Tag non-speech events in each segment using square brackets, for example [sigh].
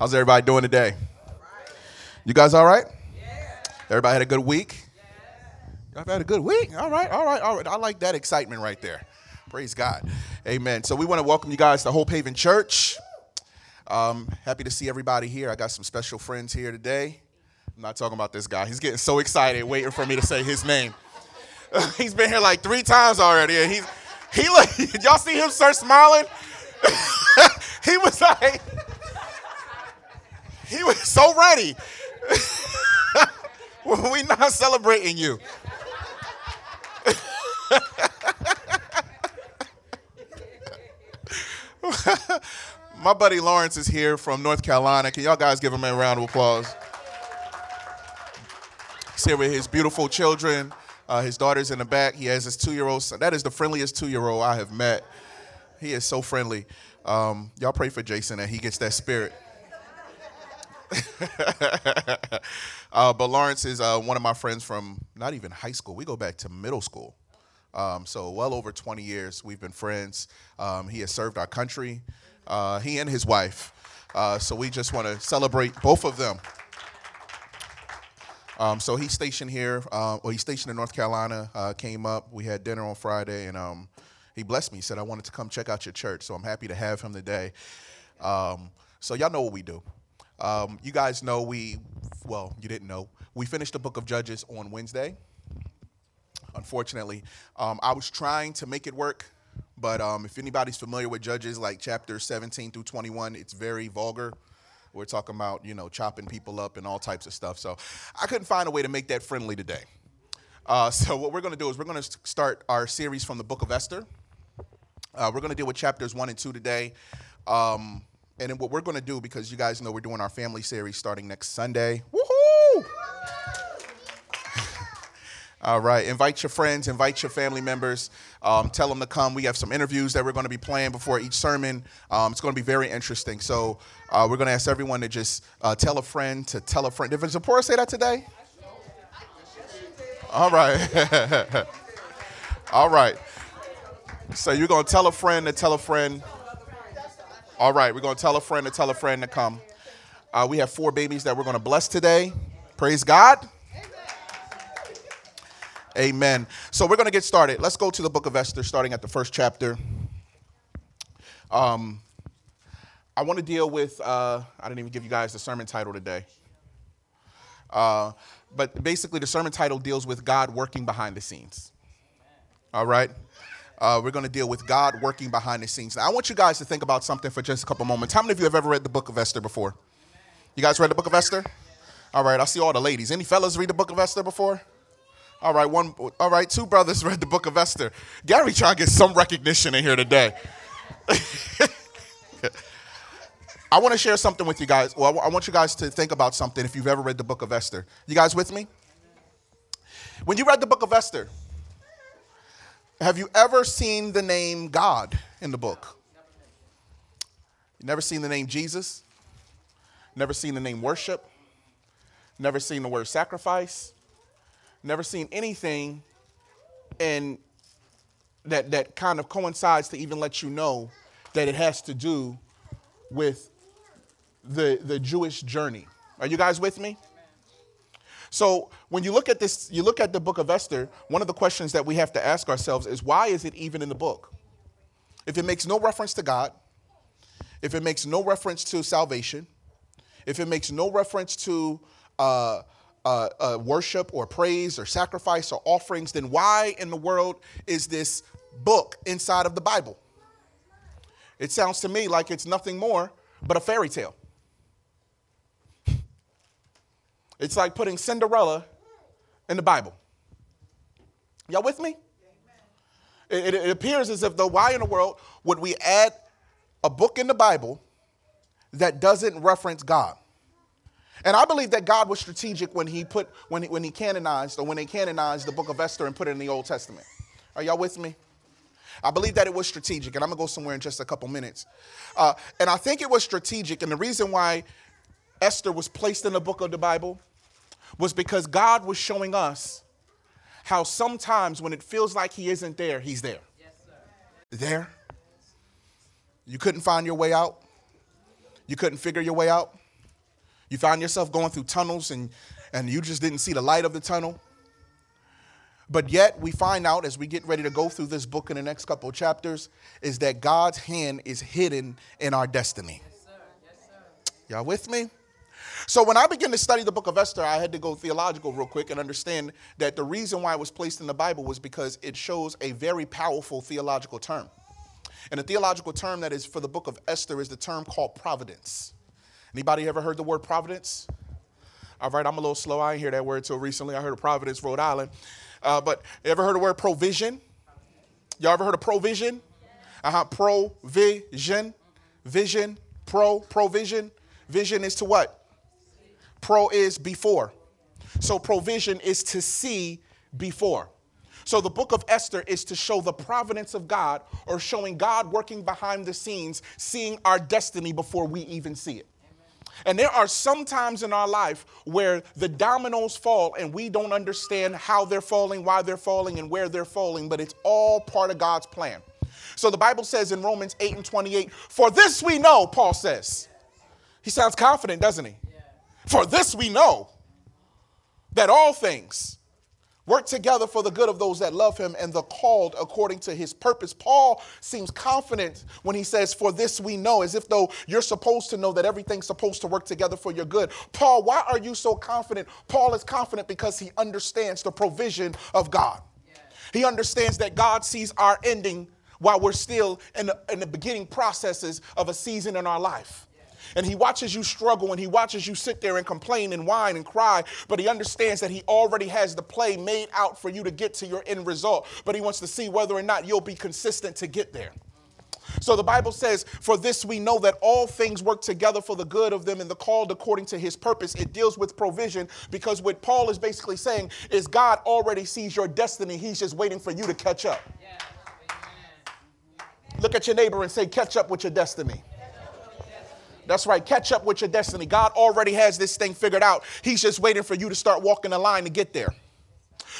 How's everybody doing today? You guys all right? Everybody had a good week? Y'all had a good week? All right, all right, all right. I like that excitement right there. Praise God. Amen. So we want to welcome you guys to Hope Haven Church. Um, happy to see everybody here. I got some special friends here today. I'm not talking about this guy. He's getting so excited waiting for me to say his name. [laughs] he's been here like three times already, and he's he like [laughs] y'all see him start smiling. [laughs] he was like he was so ready. [laughs] we not celebrating you. [laughs] My buddy Lawrence is here from North Carolina. Can y'all guys give him a round of applause? He's here with his beautiful children. Uh, his daughter's in the back. He has his two-year-old son. That is the friendliest two-year-old I have met. He is so friendly. Um, y'all pray for Jason that he gets that spirit. [laughs] uh, but Lawrence is uh, one of my friends from not even high school. We go back to middle school. Um, so well over 20 years we've been friends. Um, he has served our country. Uh, he and his wife. Uh, so we just want to celebrate both of them. Um, so he's stationed here. Uh, well, he's stationed in North Carolina. Uh, came up. We had dinner on Friday, and um, he blessed me. He said, "I wanted to come check out your church." So I'm happy to have him today. Um, so y'all know what we do. Um, you guys know we, well, you didn't know, we finished the book of Judges on Wednesday. Unfortunately, um, I was trying to make it work, but um, if anybody's familiar with Judges, like chapter 17 through 21, it's very vulgar. We're talking about, you know, chopping people up and all types of stuff. So I couldn't find a way to make that friendly today. Uh, [laughs] so what we're going to do is we're going to start our series from the book of Esther. Uh, we're going to deal with chapters 1 and 2 today. Um, and then what we're going to do, because you guys know we're doing our family series starting next Sunday. Woohoo! [laughs] All right. Invite your friends, invite your family members, um, tell them to come. We have some interviews that we're going to be playing before each sermon. Um, it's going to be very interesting. So uh, we're going to ask everyone to just uh, tell a friend to tell a friend. Did Zipporah say that today? All right. [laughs] All right. So you're going to tell a friend to tell a friend. All right, we're going to tell a friend to tell a friend to come. Uh, we have four babies that we're going to bless today. Praise God. Amen. So we're going to get started. Let's go to the book of Esther, starting at the first chapter. Um, I want to deal with, uh, I didn't even give you guys the sermon title today. Uh, but basically, the sermon title deals with God working behind the scenes. All right? Uh, we're going to deal with God working behind the scenes. Now, I want you guys to think about something for just a couple moments. How many of you have ever read the book of Esther before? You guys read the book of Esther? All right, I see all the ladies. Any fellas read the book of Esther before? All right, one. All right, two brothers [laughs] read the book of Esther. Gary trying to get some recognition in here today. [laughs] I want to share something with you guys. Well, I want you guys to think about something if you've ever read the book of Esther. You guys with me? When you read the book of Esther, have you ever seen the name God in the book? Never seen the name Jesus? Never seen the name worship? Never seen the word sacrifice? Never seen anything and that that kind of coincides to even let you know that it has to do with the the Jewish journey. Are you guys with me? So when you look at this, you look at the book of Esther, one of the questions that we have to ask ourselves is why is it even in the book? If it makes no reference to God, if it makes no reference to salvation, if it makes no reference to uh, uh, uh, worship or praise or sacrifice or offerings, then why in the world is this book inside of the Bible? It sounds to me like it's nothing more but a fairy tale. It's like putting Cinderella in the Bible. Y'all with me? It, it, appears as if though why in the world would we add a book in the Bible that doesn't reference God? And I believe that God was strategic when he put when he, when he canonized or when they canonized the book of Esther and put it in the Old Testament. Are y'all with me? I believe that it was strategic, and I'm gonna go somewhere in just a couple minutes. Uh, and I think it was strategic, and the reason why Esther was placed in the book of the Bible was because God was showing us how sometimes when it feels like He isn't there, He's there. Yes, there. You couldn't find your way out. You couldn't figure your way out. You found yourself going through tunnels and, and you just didn't see the light of the tunnel. But yet, we find out as we get ready to go through this book in the next couple of chapters, is that God's hand is hidden in our destiny. Yes, sir. Yes, sir. Y'all with me? So, when I began to study the book of Esther, I had to go theological real quick and understand that the reason why it was placed in the Bible was because it shows a very powerful theological term. And a theological term that is for the book of Esther is the term called providence. Anybody ever heard the word providence? All right, I'm a little slow. I didn't hear that word until recently. I heard of Providence, Rhode Island. Uh, but ever heard the word provision? Y'all ever heard of provision? Uh-huh. Provision. Vision. Pro. Provision. Vision is to what? Pro is before. So provision is to see before. So the book of Esther is to show the providence of God or showing God working behind the scenes, seeing our destiny before we even see it. And there are some times in our life where the dominoes fall and we don't understand how they're falling, why they're falling, and where they're falling, but it's all part of God's plan. So the Bible says in Romans 8 and 28, For this we know, Paul says. He sounds confident, doesn't he? For this we know that all things work together for the good of those that love him and the called according to his purpose. Paul seems confident when he says, For this we know, as if though you're supposed to know that everything's supposed to work together for your good. Paul, why are you so confident? Paul is confident because he understands the provision of God. He understands that God sees our ending while we're still in the, in the beginning processes of a season in our life and he watches you struggle and he watches you sit there and complain and whine and cry, but he understands that he already has the play made out for you to get to your end result, but he wants to see whether or not you'll be consistent to get there. So the Bible says, For this we know that all things work together for the good of them and the called according to his purpose. It deals with provision because what Paul is basically saying is God already sees your destiny. He's just waiting for you to catch up. Look at your neighbor and say, Catch up with your destiny. That's right. Catch up with your destiny. God already has this thing figured out. He's just waiting for you to start walking the line to get there.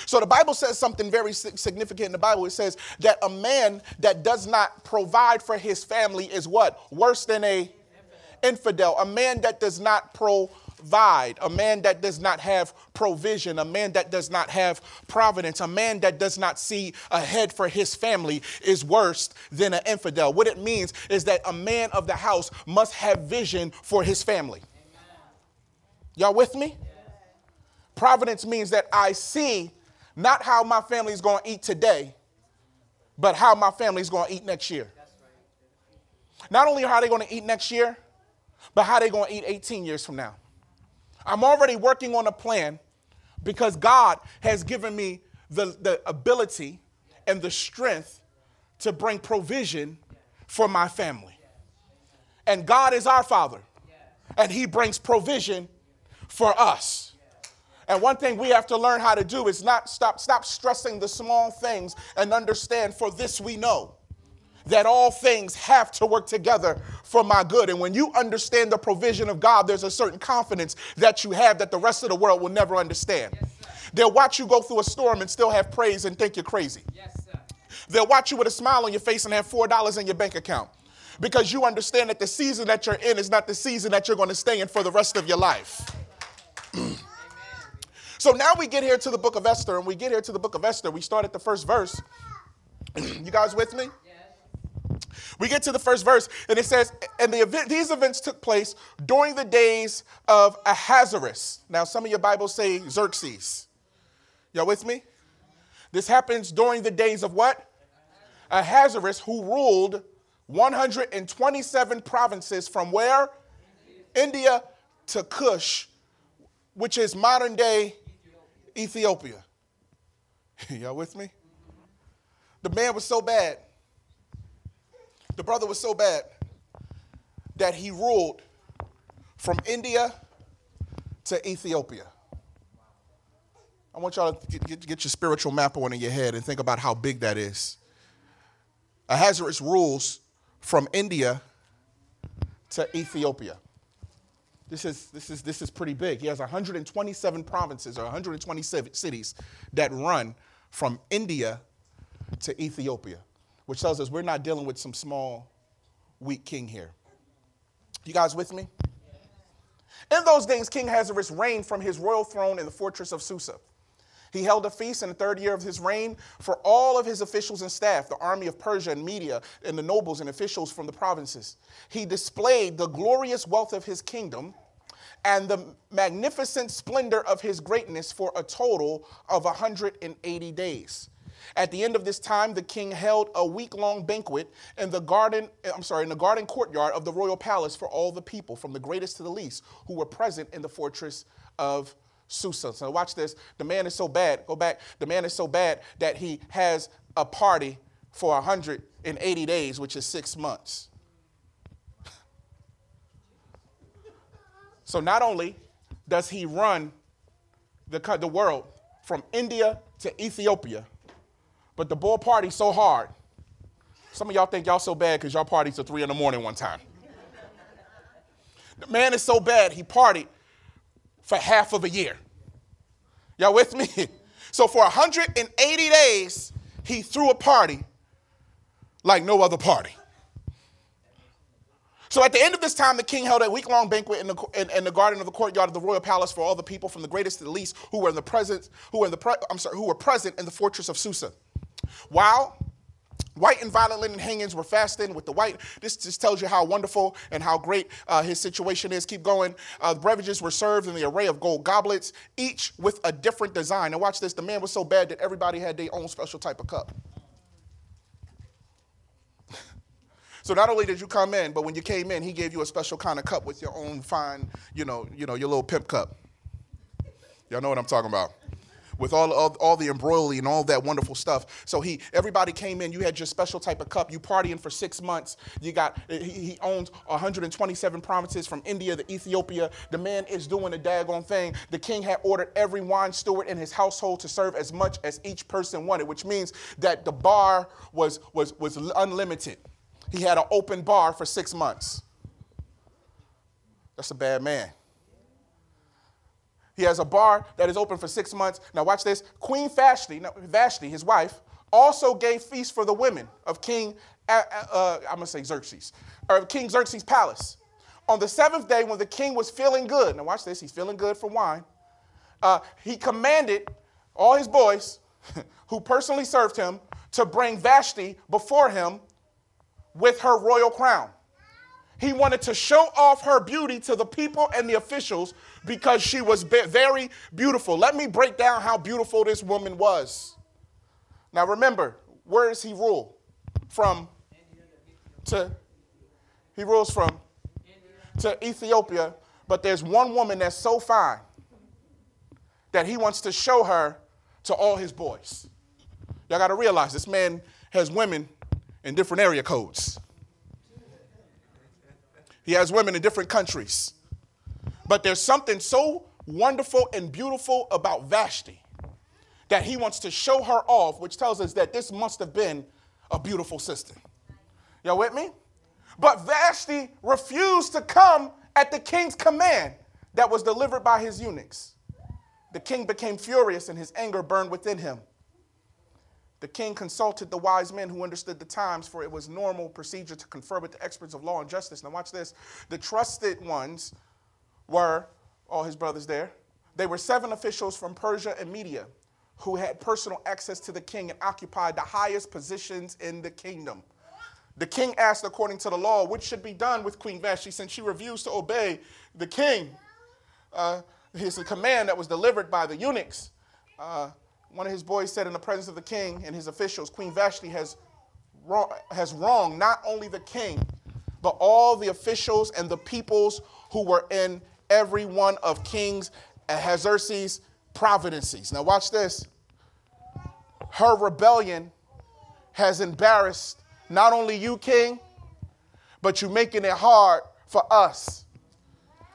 So the Bible says something very significant in the Bible. It says that a man that does not provide for his family is what? Worse than a infidel. A man that does not provide provide, a man that does not have provision, a man that does not have providence, a man that does not see ahead for his family is worse than an infidel. What it means is that a man of the house must have vision for his family. Y'all with me? Providence means that I see not how my family is going to eat today, but how my family is going to eat next year. Not only how they going to eat next year, but how they going to eat 18 years from now. I'm already working on a plan because God has given me the, the ability and the strength to bring provision for my family. And God is our Father, and He brings provision for us. And one thing we have to learn how to do is not stop, stop stressing the small things and understand for this we know that all things have to work together for my good. And when you understand the provision of God, there's a certain confidence that you have that the rest of the world will never understand. Yes, They'll watch you go through a storm and still have praise and think you're crazy. Yes, They'll watch you with a smile on your face and have $4 in your bank account because you understand that the season that you're in is not the season that you're going to stay in for the rest of your life. [clears throat] so now we get here to the book of Esther, and we get here to the book of Esther. We start at the first verse. [clears throat] you guys with me? We get to the first verse, and it says, and the event, these events took place during the days of Ahasuerus. Now, some of your Bibles say Xerxes. Y'all with me? This happens during the days of what? Ahasuerus, who ruled 127 provinces from where? India to Cush, which is modern day Ethiopia. [laughs] Y'all with me? The man was so bad the brother was so bad that he ruled from India to Ethiopia. I want y'all to get, get, your spiritual map on in your head and think about how big that is. Ahasuerus rules from India to Ethiopia. This is, this, is, this is pretty big. He has 127 provinces or 127 cities that run from India to Ethiopia which tells us we're not dealing with some small, weak king here. You guys with me? In those days, King Ahasuerus reigned from his royal throne in the fortress of Susa. He held a feast in the third year of his reign for all of his officials and staff, the army of Persia and Media, and the nobles and officials from the provinces. He displayed the glorious wealth of his kingdom and the magnificent splendor of his greatness for a total of 180 days. At the end of this time, the king held a week-long banquet in the garden, eh, I'm sorry, in the garden courtyard of the royal palace for all the people, from the greatest to the least, who were present in the fortress of Susa. So watch this. The man is so bad. Go back. The man is so bad that he has a party for 180 days, which is six months. so not only does he run the, the world from India to Ethiopia, but the bull party's so hard. Some of y'all think y'all so bad because y'all party till three in the morning one time. the man is so bad, he partied for half of a year. Y'all with me? [laughs] So for 180 days, he threw a party like no other party. So at the end of this time, the king held a week-long banquet in the, in, in, the garden of the courtyard of the royal palace for all the people, from the greatest to the least, who were in the presence, who were in the pre, I'm sorry, who were present in the fortress of Susa. While White and violet linen hangings were fastened with the white. This just tells you how wonderful and how great uh, his situation is. Keep going. Uh, beverages were served in the array of gold goblets, each with a different design. And watch this the man was so bad that everybody had their own special type of cup. [laughs] so not only did you come in, but when you came in, he gave you a special kind of cup with your own fine, you know, you know, your little pimp cup. Y'all know what I'm talking about with all, all, all the embroidery and all that wonderful stuff. So he, everybody came in. You had your special type of cup. You partying for six months. You got, he, he owns 127 provinces from India to Ethiopia. The man is doing a daggone thing. The king had ordered every wine steward in his household to serve as much as each person wanted, which means that the bar was, was, was unlimited. He had an open bar for six months. That's a bad man. He has a bar that is open for six months. Now, watch this. Queen Vashti, Vashti his wife, also gave feasts for the women of King, uh, uh, I'm going to say Xerxes, or King Xerxes' palace. On the seventh day, when the king was feeling good, now watch this, he's feeling good for wine, uh, he commanded all his boys [laughs] who personally served him to bring Vashti before him with her royal crown. He wanted to show off her beauty to the people and the officials because she was very beautiful. Let me break down how beautiful this woman was. Now remember, where does he rule? From to he rules from to Ethiopia, but there's one woman that's so fine that he wants to show her to all his boys. Y'all got to realize this man has women in different area codes. He has women in different countries. But there's something so wonderful and beautiful about Vashti that he wants to show her off, which tells us that this must have been a beautiful sister. Y'all with me? But Vashti refused to come at the king's command that was delivered by his eunuchs. The king became furious and his anger burned within him. The king consulted the wise men who understood the times, for it was normal procedure to confer with the experts of law and justice. Now, watch this. The trusted ones were all his brothers there. They were seven officials from Persia and Media who had personal access to the king and occupied the highest positions in the kingdom. The king asked, according to the law, which should be done with Queen Vashti since she refused to obey the king. Uh, his command that was delivered by the eunuchs. Uh, one of his boys said in the presence of the king and his officials, Queen Vashti has, wrong, has wronged not only the king, but all the officials and the peoples who were in every one of King's Ahasuerus' providences. Now, watch this. Her rebellion has embarrassed not only you, King, but you're making it hard for us.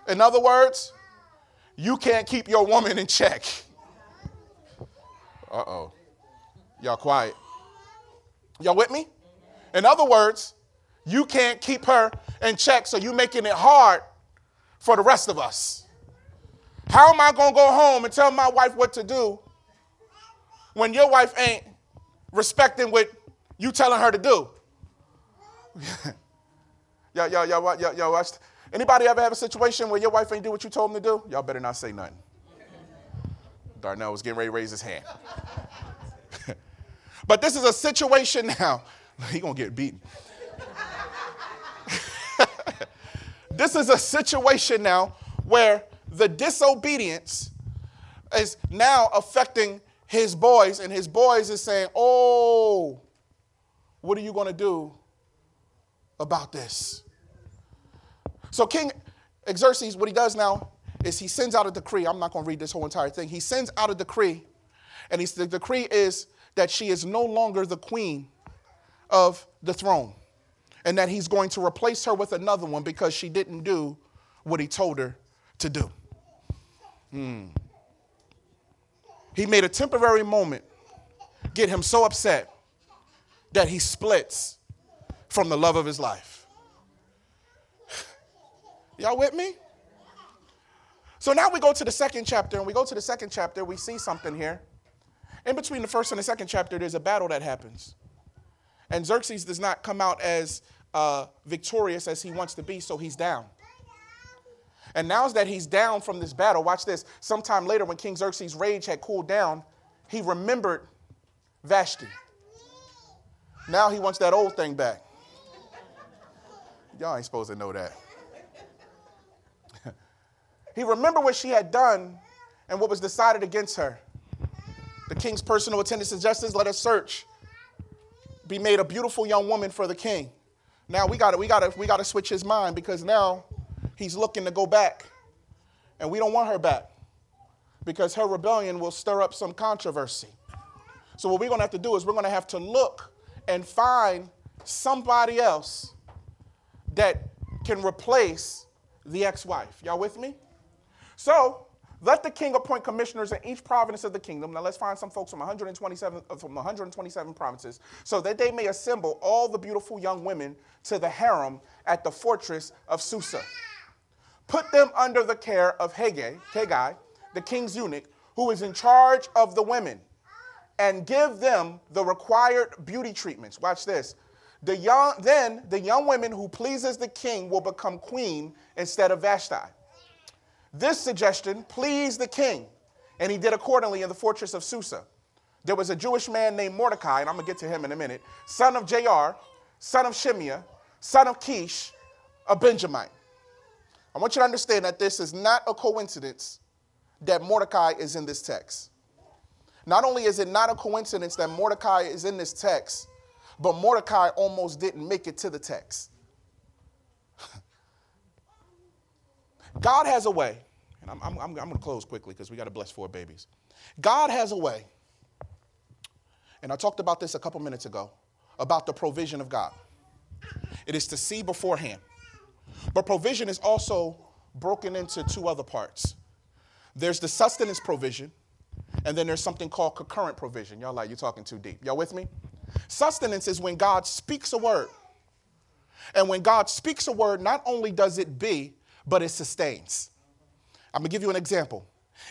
In other words, you can't keep your woman in check. Uh oh. Y'all quiet. Y'all with me? In other words, you can't keep her in check, so you're making it hard for the rest of us. How am I going to go home and tell my wife what to do when your wife ain't respecting what you telling her to do? [laughs] y'all, y'all, y'all, y'all, y'all watch. Anybody ever have a situation where your wife ain't do what you told them to do? Y'all better not say nothing. Darnell was getting ready to raise his hand. [laughs] but this is a situation now. [laughs] He gonna get beaten. [laughs] this is a situation now where the disobedience is now affecting his boys, and his boys is saying, Oh, what are you to do about this? So, King Xerxes, what he does now is he sends out a decree. I'm not going to read this whole entire thing. He sends out a decree, and he's, the decree is that she is no longer the queen of the throne, and that he's going to replace her with another one because she didn't do what he told her to do. Hmm. He made a temporary moment get him so upset that he splits from the love of his life. [sighs] Y'all with me? So now we go to the second chapter, and we go to the second chapter, we see something here. In between the first and the second chapter, there's a battle that happens. And Xerxes does not come out as uh, victorious as he wants to be, so he's down. And now that he's down from this battle, watch this. Sometime later, when King Xerxes' rage had cooled down, he remembered Vashti. Now he wants that old thing back. Y'all ain't supposed to know that. He remembered what she had done and what was decided against her. The king's personal attendants and justice let a search be made a beautiful young woman for the king. Now we got to we got to we got to switch his mind because now he's looking to go back. And we don't want her back because her rebellion will stir up some controversy. So, what we're to have to do is we're to have to look and find somebody else that can replace the ex wife. Y'all with me? So, let the king appoint commissioners in each province of the kingdom. Now let's find some folks from 127 uh, from 127 provinces, so that they may assemble all the beautiful young women to the harem at the fortress of Susa. Put them under the care of Hegai, Hegai, the king's eunuch, who is in charge of the women, and give them the required beauty treatments. Watch this. The young, then the young women who pleases the king will become queen instead of Vashti. This suggestion pleased the king, and he did accordingly in the fortress of Susa. There was a Jewish man named Mordecai, and I'm gonna get to him in a minute, son of Jair, son of Shimea, son of Kish, a Benjamite. I want you to understand that this is not a coincidence that Mordecai is in this text. Not only is it not a coincidence that Mordecai is in this text, but Mordecai almost didn't make it to the text. God has a way, and I'm, I'm, I'm going to close quickly because we got to bless four babies. God has a way, and I talked about this a couple minutes ago about the provision of God. It is to see beforehand. But provision is also broken into two other parts there's the sustenance provision, and then there's something called concurrent provision. Y'all like, you're talking too deep. Y'all with me? Sustenance is when God speaks a word. And when God speaks a word, not only does it be, but it sustains. I'm gonna give you an example.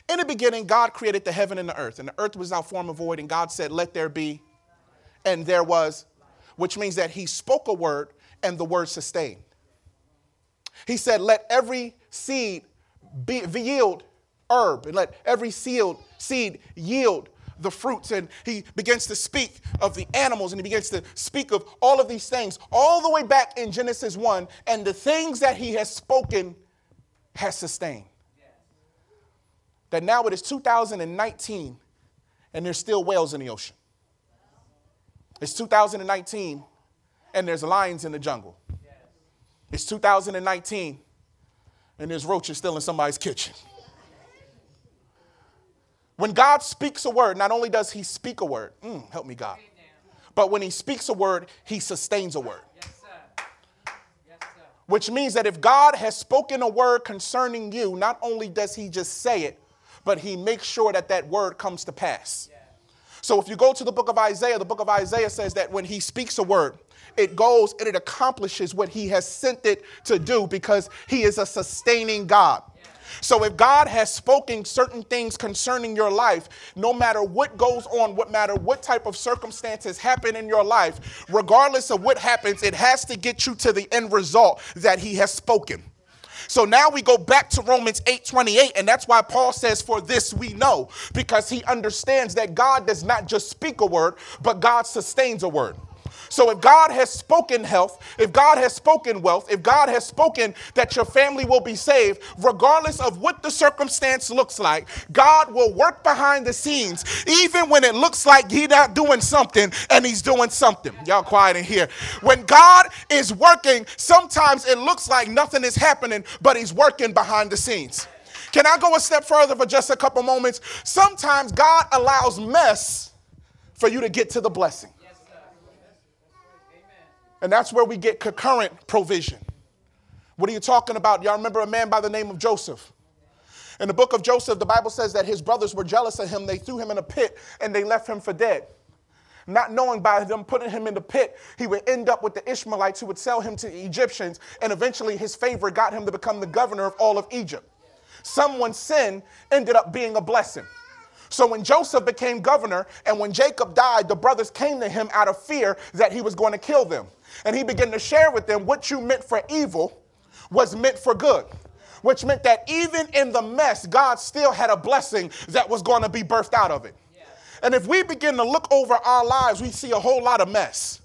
In the beginning, God created the heaven and the earth, and the earth was without form of void, and God said, Let there be, and there was, which means that He spoke a word and the word sustained. He said, Let every seed be, yield herb, and let every seed, seed yield the fruits. And he begins to speak of the animals and he begins to speak of all of these things, all the way back in Genesis 1. And the things that he has spoken has sustained. That now it is 2019 and there's still whales in the ocean. It's 2019 and there's lions in the jungle. It's 2019, and there's roaches still in somebody's kitchen. When God speaks a word, not only does He speak a word, mm, help me, God, but when He speaks a word, He sustains a word. Which means that if God has spoken a word concerning you, not only does He just say it, but He makes sure that that word comes to pass. So if you go to the book of Isaiah, the book of Isaiah says that when He speaks a word, it goes and it accomplishes what he has sent it to do because he is a sustaining God. So if God has spoken certain things concerning your life, no matter what goes on, what matter what type of circumstances happen in your life, regardless of what happens, it has to get you to the end result that he has spoken. So now we go back to Romans 8 28, and that's why Paul says, For this we know, because he understands that God does not just speak a word, but God sustains a word. So if God has spoken health, if God has spoken wealth, if God has spoken that your family will be saved, regardless of what the circumstance looks like, God will work behind the scenes, even when it looks like He's not doing something and He's doing something. Y'all quiet in here. When God is working, sometimes it looks like nothing is happening, but He's working behind the scenes. Can I go a step further for just a couple moments? Sometimes God allows mess for you to get to the blessing. And that's where we get concurrent provision. What are you talking about? Y'all remember a man by the name of Joseph? In the book of Joseph, the Bible says that his brothers were jealous of him. They threw him in a pit and they left him for dead. Not knowing by them putting him in the pit, he would end up with the Ishmaelites who would sell him to the Egyptians, and eventually his favor got him to become the governor of all of Egypt. Someone's sin ended up being a blessing. So when Joseph became governor and when Jacob died, the brothers came to him out of fear that he was going to kill them. And he began to share with them what you meant for evil was meant for good, which meant that even in the mess, God still had a blessing that was going to be birthed out of it. And if we begin to look over our lives, we see a whole lot of mess.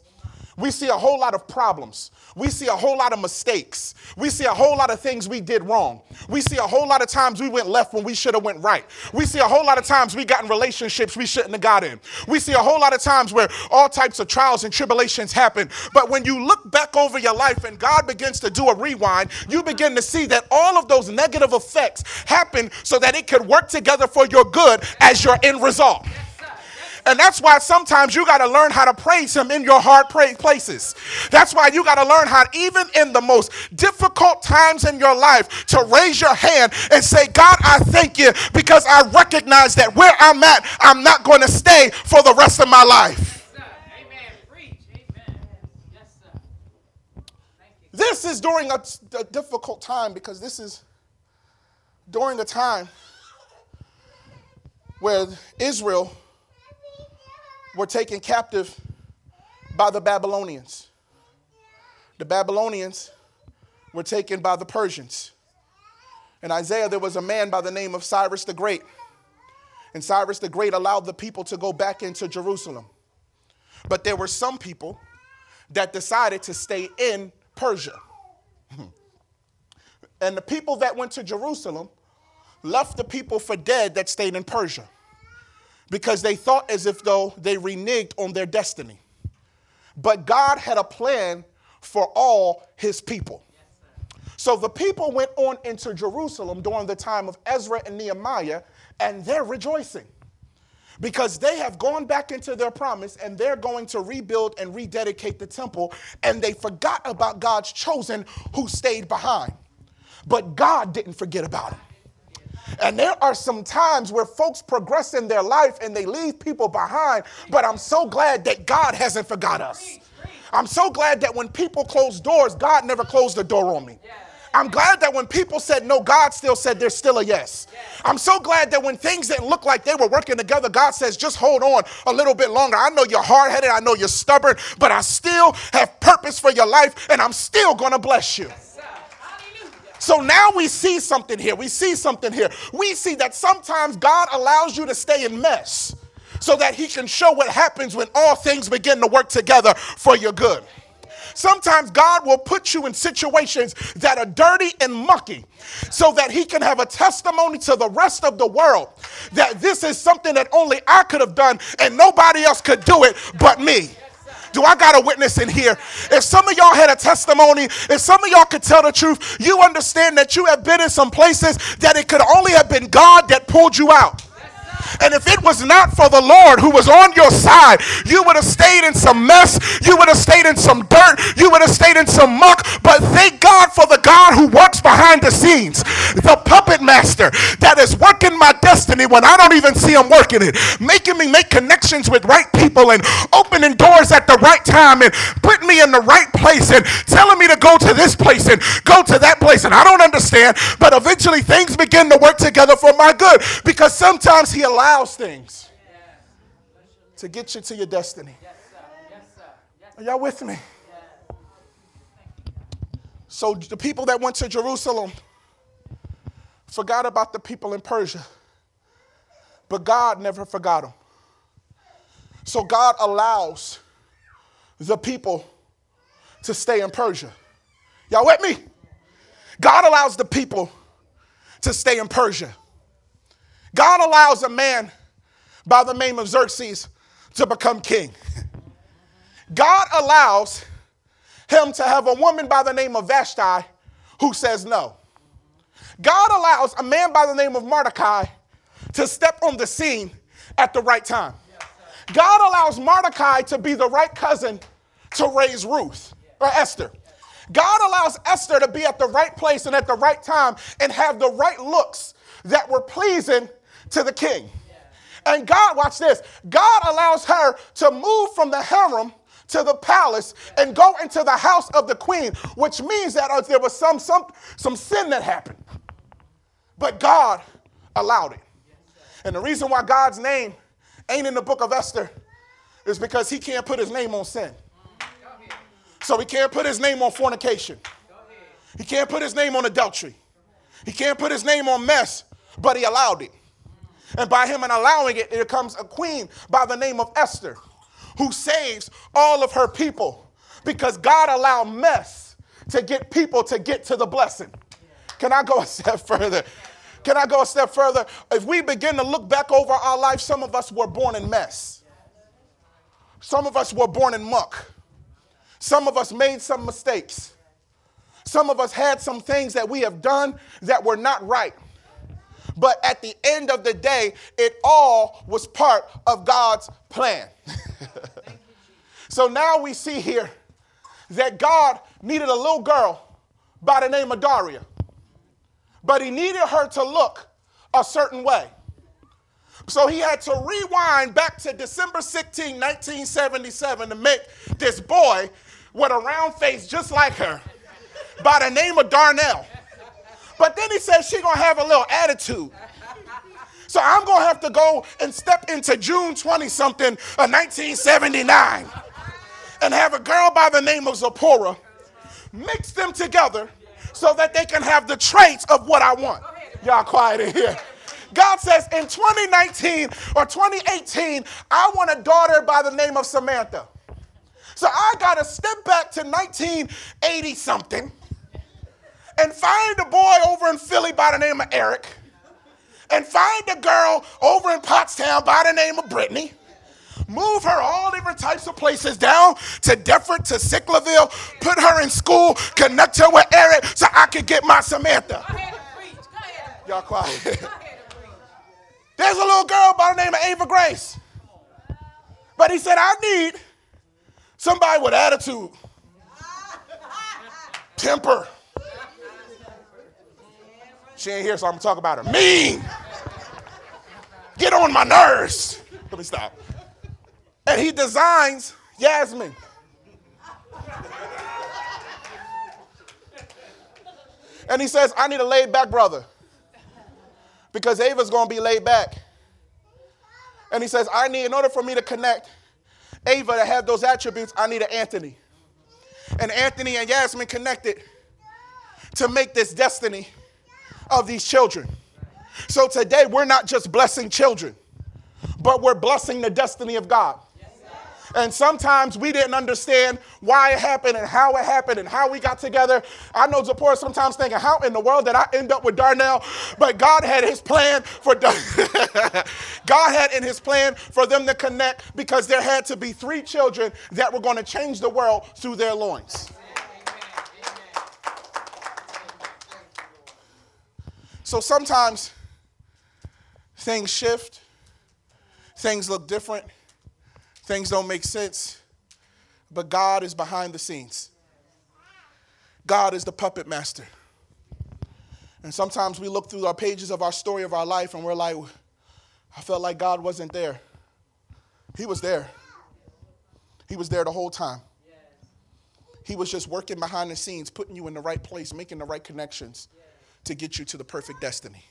We see a whole lot of problems. We see a whole lot of mistakes. We see a whole lot of things we did wrong. We see a whole lot of times we went left when we should have went right. We see a whole lot of times we got in relationships we shouldn't have got in. We see a whole lot of times where all types of trials and tribulations happen. But when you look back over your life and God begins to do a rewind, you begin to see that all of those negative effects happen so that it could work together for your good as your end result. And that's why sometimes you got to learn how to praise Him in your hard places. That's why you got to learn how, even in the most difficult times in your life, to raise your hand and say, God, I thank you because I recognize that where I'm at, I'm not going to stay for the rest of my life. This is during a, a difficult time because this is during a time where Israel were taken captive by the Babylonians. The Babylonians were taken by the Persians. In Isaiah, there was a man by the name of Cyrus the Great. And Cyrus the Great allowed the people to go back into Jerusalem. But there were some people that decided to stay in Persia. [laughs] and the people that went to Jerusalem left the people for dead that stayed in Persia because they thought as if though they reneged on their destiny. But God had a plan for all his people. So the people went on into Jerusalem during the time of Ezra and Nehemiah, and they're rejoicing because they have gone back into their promise and they're going to rebuild and rededicate the temple, and they forgot about God's chosen who stayed behind. But God didn't forget about them. And there are some times where folks progress in their life and they leave people behind, but I'm so glad that God hasn't forgot us. I'm so glad that when people close doors, God never closed the door on me. I'm glad that when people said no, God still said there's still a yes. I'm so glad that when things didn't look like they were working together, God says just hold on a little bit longer. I know you're hard headed, I know you're stubborn, but I still have purpose for your life and I'm still to bless you. So now we see something here. We see something here. We see that sometimes God allows you to stay in mess so that He can show what happens when all things begin to work together for your good. Sometimes God will put you in situations that are dirty and mucky so that He can have a testimony to the rest of the world that this is something that only I could have done and nobody else could do it but me. Do I got a witness in here? If some of y'all had a testimony, if some of y'all could tell the truth, you understand that you have been in some places that it could only have been God that pulled you out. And if it was not for the Lord who was on your side, you would have stayed in some mess. You would have stayed in some dirt. You would have stayed in some muck. But thank God for the God who works behind the scenes, the puppet master that is working my destiny when I don't even see him working it, making me make connections with right people and opening doors at the right time and putting me in the right place and telling me to go to this place and go to that place. And I don't understand, but eventually things begin to work together for my good because sometimes he allows things to get you to your destiny. Are y'all with me? So the people that went to Jerusalem forgot about the people in Persia, but God never forgot them. So God allows the people to stay in Persia. Y'all with me? God allows the people to stay in Persia. God allows a man by the name of Xerxes to become king. God allows him to have a woman by the name of Vashti who says no. God allows a man by the name of Mordecai to step on the scene at the right time. God allows Mordecai to be the right cousin to raise Ruth or Esther. God allows Esther to be at the right place and at the right time and have the right looks that were pleasing to the king. And God, watch this, God allows her to move from the harem to the palace and go into the house of the queen, which means that uh, there was some, some, some sin that happened. But God allowed it. And the reason why God's name ain't in the book of Esther is because he can't put his name on sin. So he can't put his name on fornication. He can't put his name on adultery. He can't put his name on mess, but he allowed it. And by him and allowing it, it comes a queen by the name of Esther who saves all of her people because God allowed mess to get people to get to the blessing. Can I go a step [laughs] further? Can I go a step further? If we begin to look back over our life, some of us were born in mess. Some of us were born in muck. Some of us made some mistakes. Some of us had some things that we have done that were not right. But at the end of the day, it all was part of God's plan. [laughs] so now we see here that God needed a little girl by the name of Daria, but he needed her to look a certain way. So he had to rewind back to December 16, 1977 to make this boy with a round face just like her by the name of Darnell. But then he said she gonna have a little attitude. [laughs] So I'm gonna have to go and step into June 20 something of 1979 and have a girl by the name of Zipporah mix them together so that they can have the traits of what I want. Y'all quiet in here. God says in 2019 or 2018, I want a daughter by the name of Samantha. So I got to step back to 1980 something and find a boy over in Philly by the name of Eric, and find a girl over in Pottstown by the name of Brittany, move her all different types of places down to Deptford, to Sicklerville, put her in school, connect her with Eric so I could get my Samantha. Y'all quiet. Go ahead and preach. There's a little girl by the name of Ava Grace. But he said, I need somebody with attitude, temper, she ain't here, so I'm gonna talk about her. Mean. Get on my nerves. Let me stop. And he designs Yasmin. And he says, I need a laid back brother because Ava's to be laid back. And he says, I need, in order for me to connect Ava to have those attributes, I need an Anthony. And Anthony and Yasmin connected to make this destiny of these children. So today, we're not just blessing children, but we're blessing the destiny of God. And sometimes we didn't understand why it happened and how it happened and how we got together. I know Zipporah sometimes thinking, how in the world did I end up with Darnell? But God had his plan for [laughs] God had in his plan for them to connect because there had to be three children that were going to change the world through their loins. So sometimes things shift, things look different, things don't make sense, but God is behind the scenes. God is the puppet master. And sometimes we look through our pages of our story of our life and we're like, I felt like God wasn't there. He was there. He was there the whole time. He was just working behind the scenes, putting you in the right place, making the right connections to get you to the perfect destiny.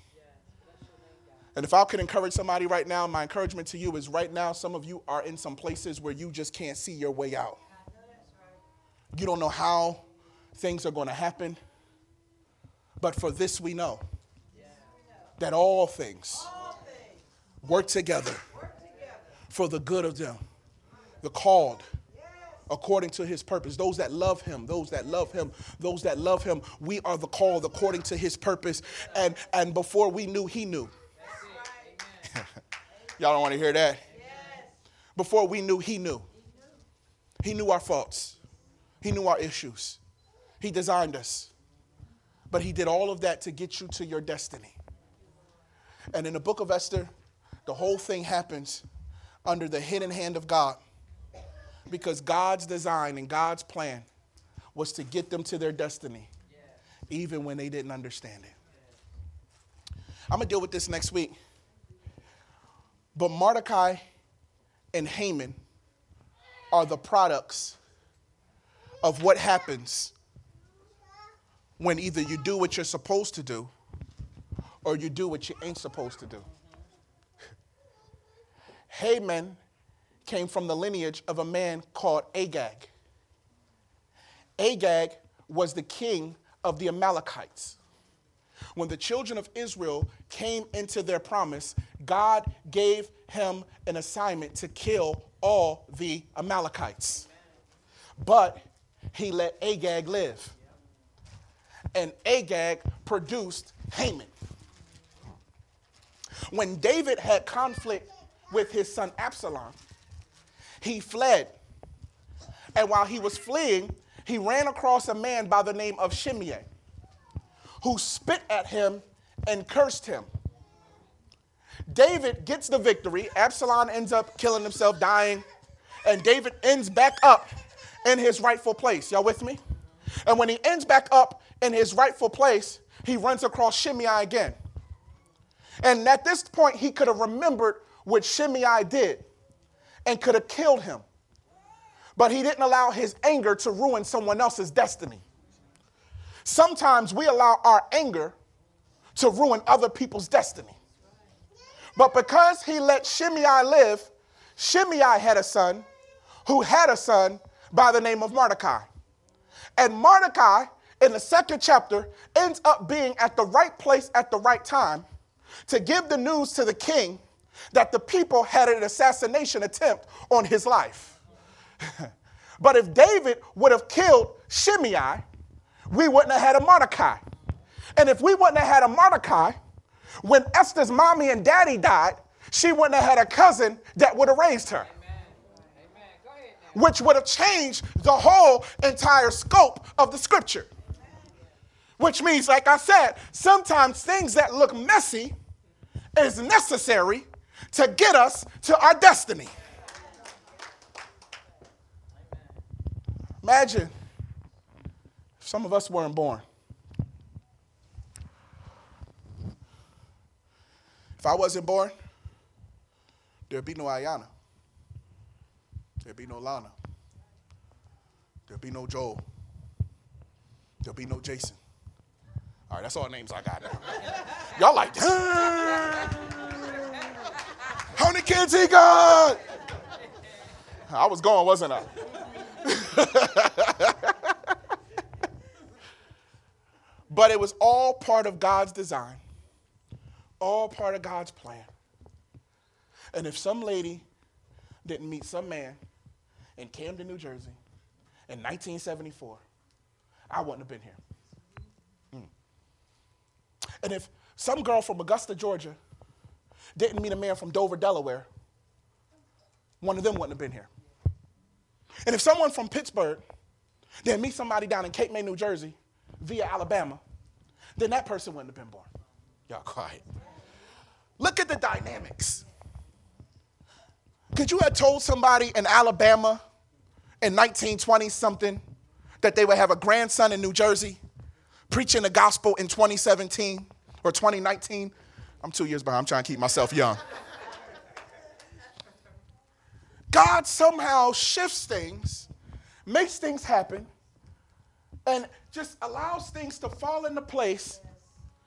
And if I could encourage somebody right now, my encouragement to you is right now, some of you are in some places where you just can't see your way out. You don't know how things are going to happen. But for this we know that all things work together for the good of them, the called according to his purpose. Those that love him, those that love him, those that love him, we are the called according to his purpose. And and before we knew, he knew. [laughs] Y'all don't want to hear that? Before we knew, he knew. He knew our faults. He knew our issues. He designed us. But he did all of that to get you to your destiny. And in the book of Esther, the whole thing happens under the hidden hand of God because God's design and God's plan was to get them to their destiny, even when they didn't understand it. I'm going to deal with this next week. But Mordecai and Haman are the products of what happens when either you do what you're supposed to do or you do what you ain't supposed to do. Haman came from the lineage of a man called Agag. Agag was the king of the Amalekites. When the children of Israel came into their promise, God gave him an assignment to kill all the Amalekites. But he let Agag live. And Agag produced Haman. When David had conflict with his son Absalom, he fled. And while he was fleeing, he ran across a man by the name of Shimei, who spit at him and cursed him. David gets the victory. Absalom ends up killing himself, dying, and David ends back up in his rightful place. Y'all with me? And when he ends back up in his rightful place, he runs across Shimei again. And at this point, he could have remembered what Shimei did and could have killed him. But he didn't allow his anger to ruin someone else's destiny. Sometimes we allow our anger to ruin other people's destiny. But because he let Shimei live, Shimei had a son who had a son by the name of Mordecai. And Mordecai, in the second chapter, ends up being at the right place at the right time to give the news to the king that the people had an assassination attempt on his life. [laughs] but if David would have killed Shimei, we wouldn't have had a Mordecai. And if we wouldn't have had a Mordecai, when Esther's mommy and daddy died, she wouldn't have had a cousin that would have raised her. Which would have changed the whole entire scope of the scripture. Which means, like I said, sometimes things that look messy is necessary to get us to our destiny. Imagine if some of us weren't born. If I wasn't born, there'd be no Ayana. There'd be no Lana. There'd be no Joel. There'll be no Jason. All right, that's all names I got now. Y'all like, [laughs] how many kids he got? I was going, wasn't I? [laughs] but it was all part of God's design, all part of God's plan. And if some lady didn't meet some man in Camden, New Jersey in 1974, I wouldn't have been here. Mm. And if some girl from Augusta, Georgia didn't meet a man from Dover, Delaware, one of them wouldn't have been here. And if someone from Pittsburgh didn't meet somebody down in Cape May, New Jersey, via Alabama, then that person wouldn't have been born. Y'all quiet. Look at the dynamics. Could you have told somebody in Alabama in 1920 something that they would have a grandson in New Jersey preaching the gospel in 2017 or 2019? I'm two years behind. I'm trying to keep myself young. God somehow shifts things, makes things happen, and just allows things to fall into place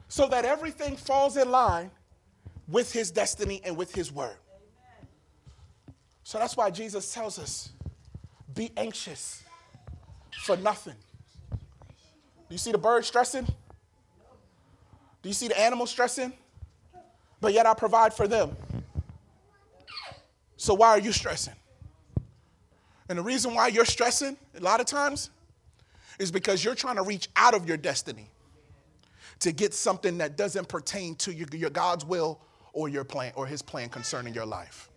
so that everything falls in line with his destiny and with his word. So that's why Jesus tells us be anxious for nothing. Do you see the bird stressing? Do you see the animal stressing? But yet I provide for them. So why are you stressing? And the reason why you're stressing a lot of times is because you're trying to reach out of your destiny to get something that doesn't pertain to your, your God's will or your plan or his plan concerning your life.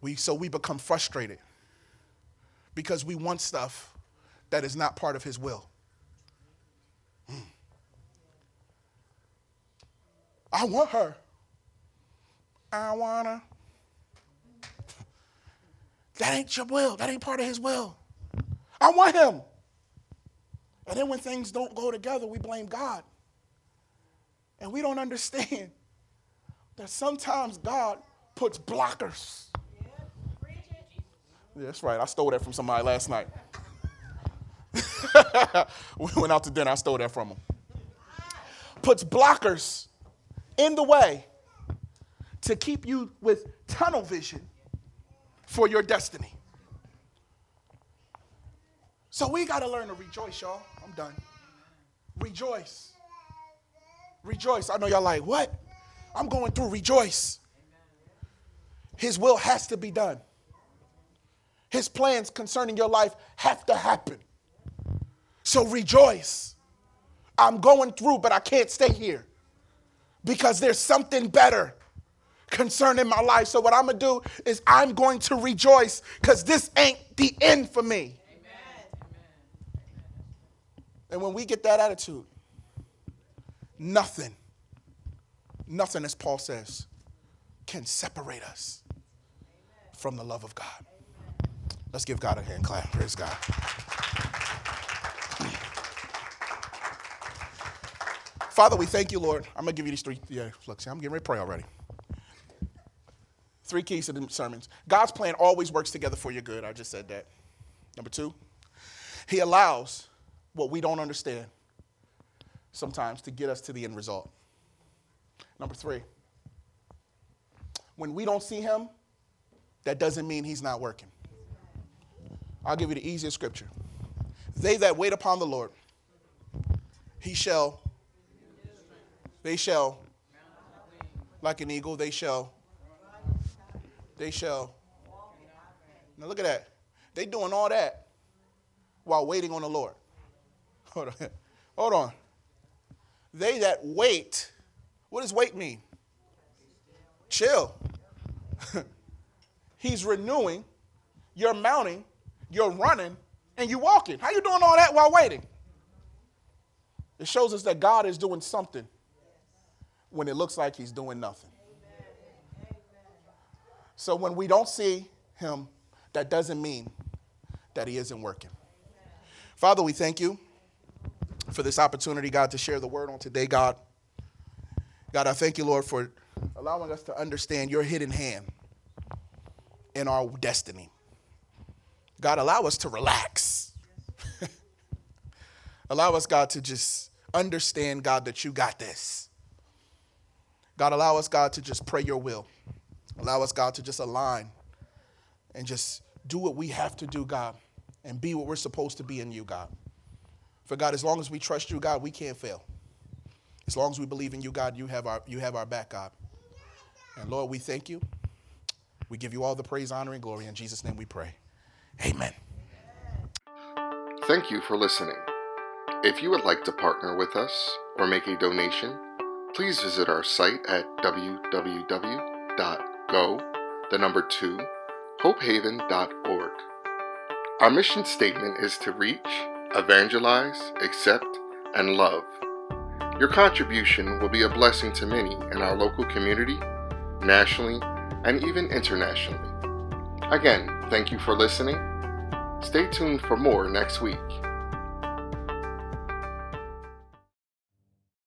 We, so we become frustrated because we want stuff that is not part of his will. I want her. I want her. That ain't your will. That ain't part of his will. I want him. And then when things don't go together, we blame God. And we don't [laughs] understand that sometimes God puts blockers. Yeah, that's right. I stole that from somebody last night. [laughs] we went out to dinner. I stole that from him. Puts blockers in the way to keep you with tunnel vision for your destiny. So we got to learn to rejoice, y'all. I'm done. Rejoice. Rejoice. I know y'all like, what? I'm going through rejoice. His will has to be done. His plans concerning your life have to happen. So rejoice. I'm going through, but I can't stay here because there's something better concerning my life. So, what I'm going to do is I'm going to rejoice because this ain't the end for me. Amen. And when we get that attitude, nothing, nothing, as Paul says, can separate us from the love of God. Let's give God a hand clap. Praise God. Father, we thank you, Lord. I'm going to give you these three. Yeah, look, see, I'm getting ready to pray already. Three keys to the sermons. God's plan always works together for your good. I just said that. Number two, He allows what we don't understand sometimes to get us to the end result. Number three, when we don't see Him, that doesn't mean He's not working. I'll give you the easiest scripture. They that wait upon the Lord, He shall, they shall, like an eagle, they shall they shall. Now look at that. They doing all that while waiting on the Lord. [laughs] Hold on. Hold on. They that wait, what does wait mean? Chill. [laughs] He's renewing, you're mounting, you're running, and you're walking. How you doing all that while waiting? It shows us that God is doing something when it looks like he's doing nothing. So when we don't see him, that doesn't mean that he isn't working. Father, we thank you for this opportunity, God, to share the word on today, God. God, I thank you, Lord, for allowing us to understand your hidden hand in our destiny. God, allow us to relax. [laughs] allow us, God, to just understand, God, that you got this. God, allow us, God, to just pray your will. Allow us, God, to just align and just do what we have to do, God, and be what we're supposed to be in you, God. For God, as long as we trust you, God, we can't fail. As long as we believe in you, God, you have our, you have our back, God. And Lord, we thank you. We give you all the praise, honor, and glory. In Jesus' name we pray. Amen. Thank you for listening. If you would like to partner with us or make a donation, please visit our site at www go, the number two, hopehaven.org. Our mission statement is to reach, evangelize, accept, and love. Your contribution will be a blessing to many in our local community, nationally, and even internationally. Again, thank you for listening. Stay tuned for more next week.